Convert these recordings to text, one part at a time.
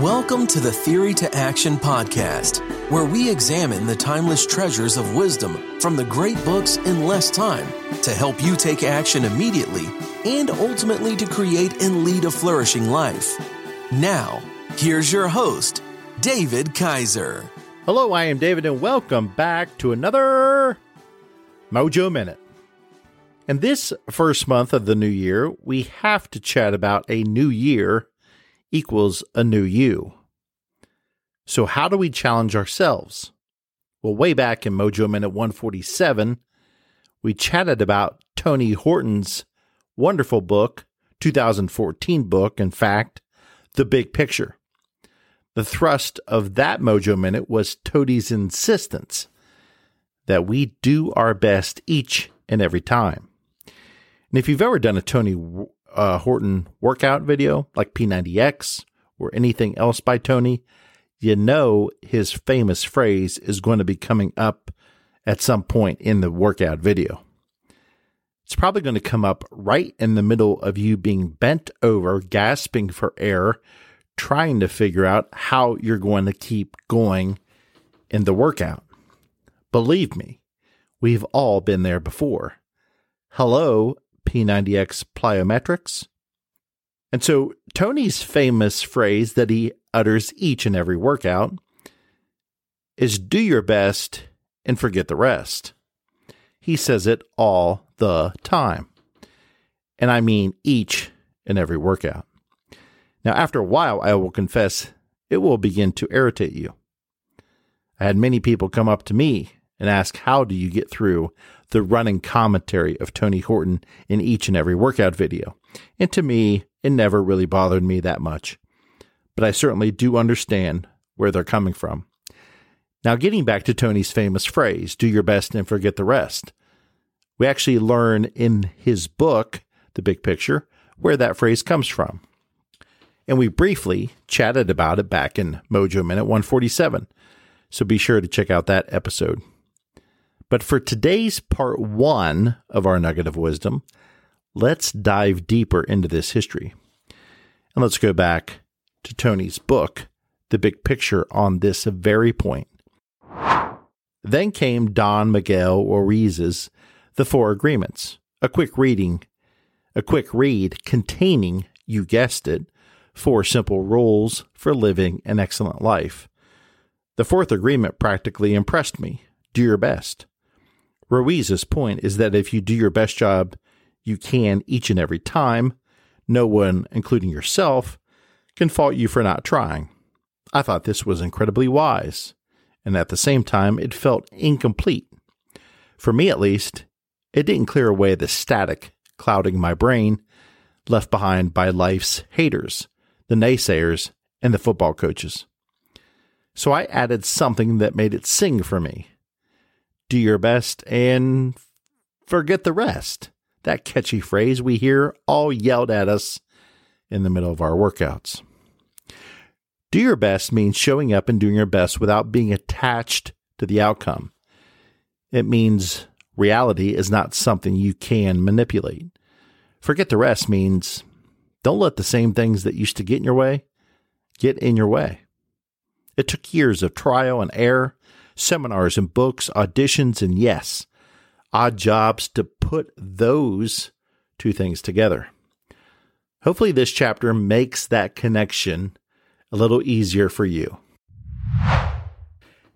Welcome to the Theory to Action podcast, where we examine the timeless treasures of wisdom from the great books in less time to help you take action immediately and ultimately to create and lead a flourishing life. Now, here's your host, David Kaiser. Hello, I am David, and welcome back to another Mojo Minute. In this first month of the new year, we have to chat about a new year equals a new you. So, how do we challenge ourselves? Well, way back in Mojo Minute 147, we chatted about Tony Horton's wonderful book, 2014 book, in fact, The Big Picture. The thrust of that Mojo Minute was Tony's insistence that we do our best each and every time. And if you've ever done a Tony uh, Horton workout video like P90X or anything else by Tony, you know his famous phrase is going to be coming up at some point in the workout video. It's probably going to come up right in the middle of you being bent over, gasping for air, trying to figure out how you're going to keep going in the workout. Believe me, we've all been there before. Hello, P90X plyometrics. And so Tony's famous phrase that he utters each and every workout is do your best and forget the rest. He says it all the time. And I mean each and every workout. Now, after a while, I will confess it will begin to irritate you. I had many people come up to me and ask, How do you get through the running commentary of Tony Horton in each and every workout video? And to me, it never really bothered me that much. But I certainly do understand where they're coming from. Now, getting back to Tony's famous phrase, do your best and forget the rest. We actually learn in his book, The Big Picture, where that phrase comes from. And we briefly chatted about it back in Mojo Minute 147. So be sure to check out that episode. But for today's part one of our nugget of wisdom, let's dive deeper into this history. And let's go back to Tony's book, The Big Picture, on this very point. Then came Don Miguel Ruiz's The Four Agreements, a quick reading, a quick read containing, you guessed it, four simple rules for living an excellent life. The fourth agreement practically impressed me. Do your best. Ruiz's point is that if you do your best job you can each and every time, no one, including yourself, can fault you for not trying. I thought this was incredibly wise, and at the same time, it felt incomplete. For me, at least, it didn't clear away the static clouding my brain left behind by life's haters, the naysayers, and the football coaches. So I added something that made it sing for me do your best and forget the rest. That catchy phrase we hear all yelled at us in the middle of our workouts. Do your best means showing up and doing your best without being attached to the outcome. It means reality is not something you can manipulate. Forget the rest means don't let the same things that used to get in your way get in your way. It took years of trial and error seminars and books, auditions, and yes, odd jobs to put those two things together. Hopefully, this chapter makes that connection a little easier for you.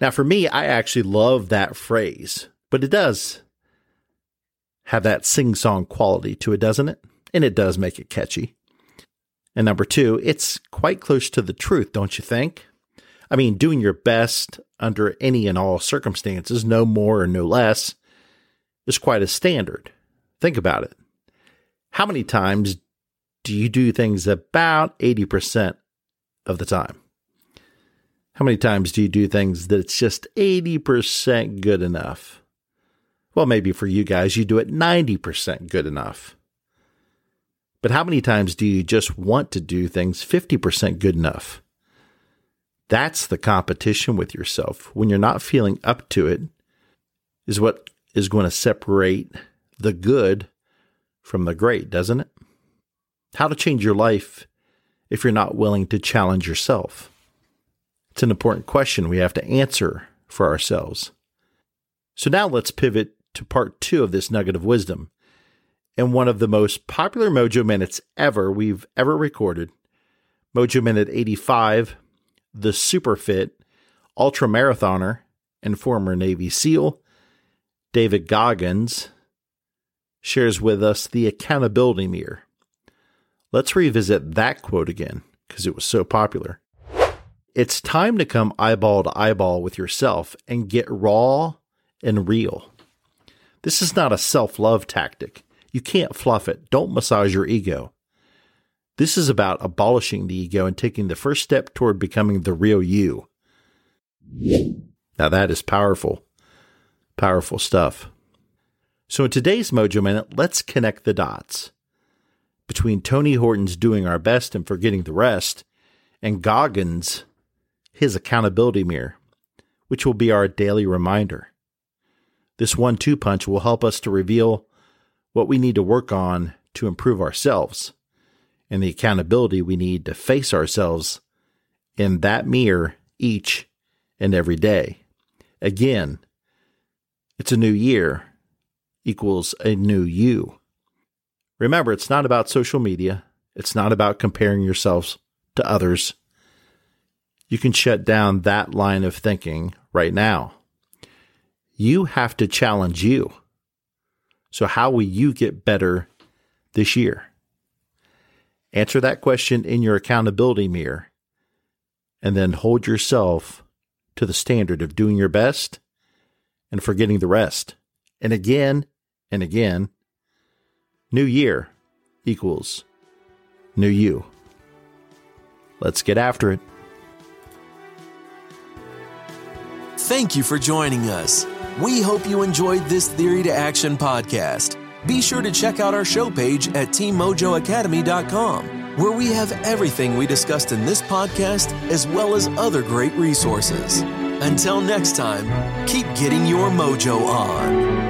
Now, for me, I actually love that phrase, but it does have that sing song quality to it, doesn't it? And it does make it catchy. And number two, it's quite close to the truth, don't you think? I mean, doing your best under any and all circumstances, no more or no less, is quite a standard. Think about it. How many times do you do things about 80% of the time? How many times do you do things that it's just 80% good enough? Well, maybe for you guys, you do it 90% good enough. But how many times do you just want to do things 50% good enough? That's the competition with yourself. When you're not feeling up to it, is what is going to separate the good from the great, doesn't it? How to change your life if you're not willing to challenge yourself? It's an important question we have to answer for ourselves. So now let's pivot to part two of this nugget of wisdom. And one of the most popular Mojo Minutes ever we've ever recorded, Mojo Minute 85, the super fit ultra marathoner and former Navy SEAL, David Goggins, shares with us the accountability mirror. Let's revisit that quote again because it was so popular. It's time to come eyeball to eyeball with yourself and get raw and real. This is not a self love tactic. You can't fluff it. Don't massage your ego. This is about abolishing the ego and taking the first step toward becoming the real you. Now, that is powerful, powerful stuff. So, in today's Mojo Minute, let's connect the dots between Tony Horton's doing our best and forgetting the rest, and Goggins' his accountability mirror, which will be our daily reminder. This one two punch will help us to reveal what we need to work on to improve ourselves and the accountability we need to face ourselves in that mirror each and every day. Again, it's a new year equals a new you. Remember, it's not about social media. It's not about comparing yourselves to others. You can shut down that line of thinking right now. You have to challenge you. So, how will you get better this year? Answer that question in your accountability mirror and then hold yourself to the standard of doing your best and forgetting the rest. And again and again, new year equals new you. Let's get after it. Thank you for joining us. We hope you enjoyed this Theory to Action podcast. Be sure to check out our show page at teammojoacademy.com, where we have everything we discussed in this podcast as well as other great resources. Until next time, keep getting your mojo on.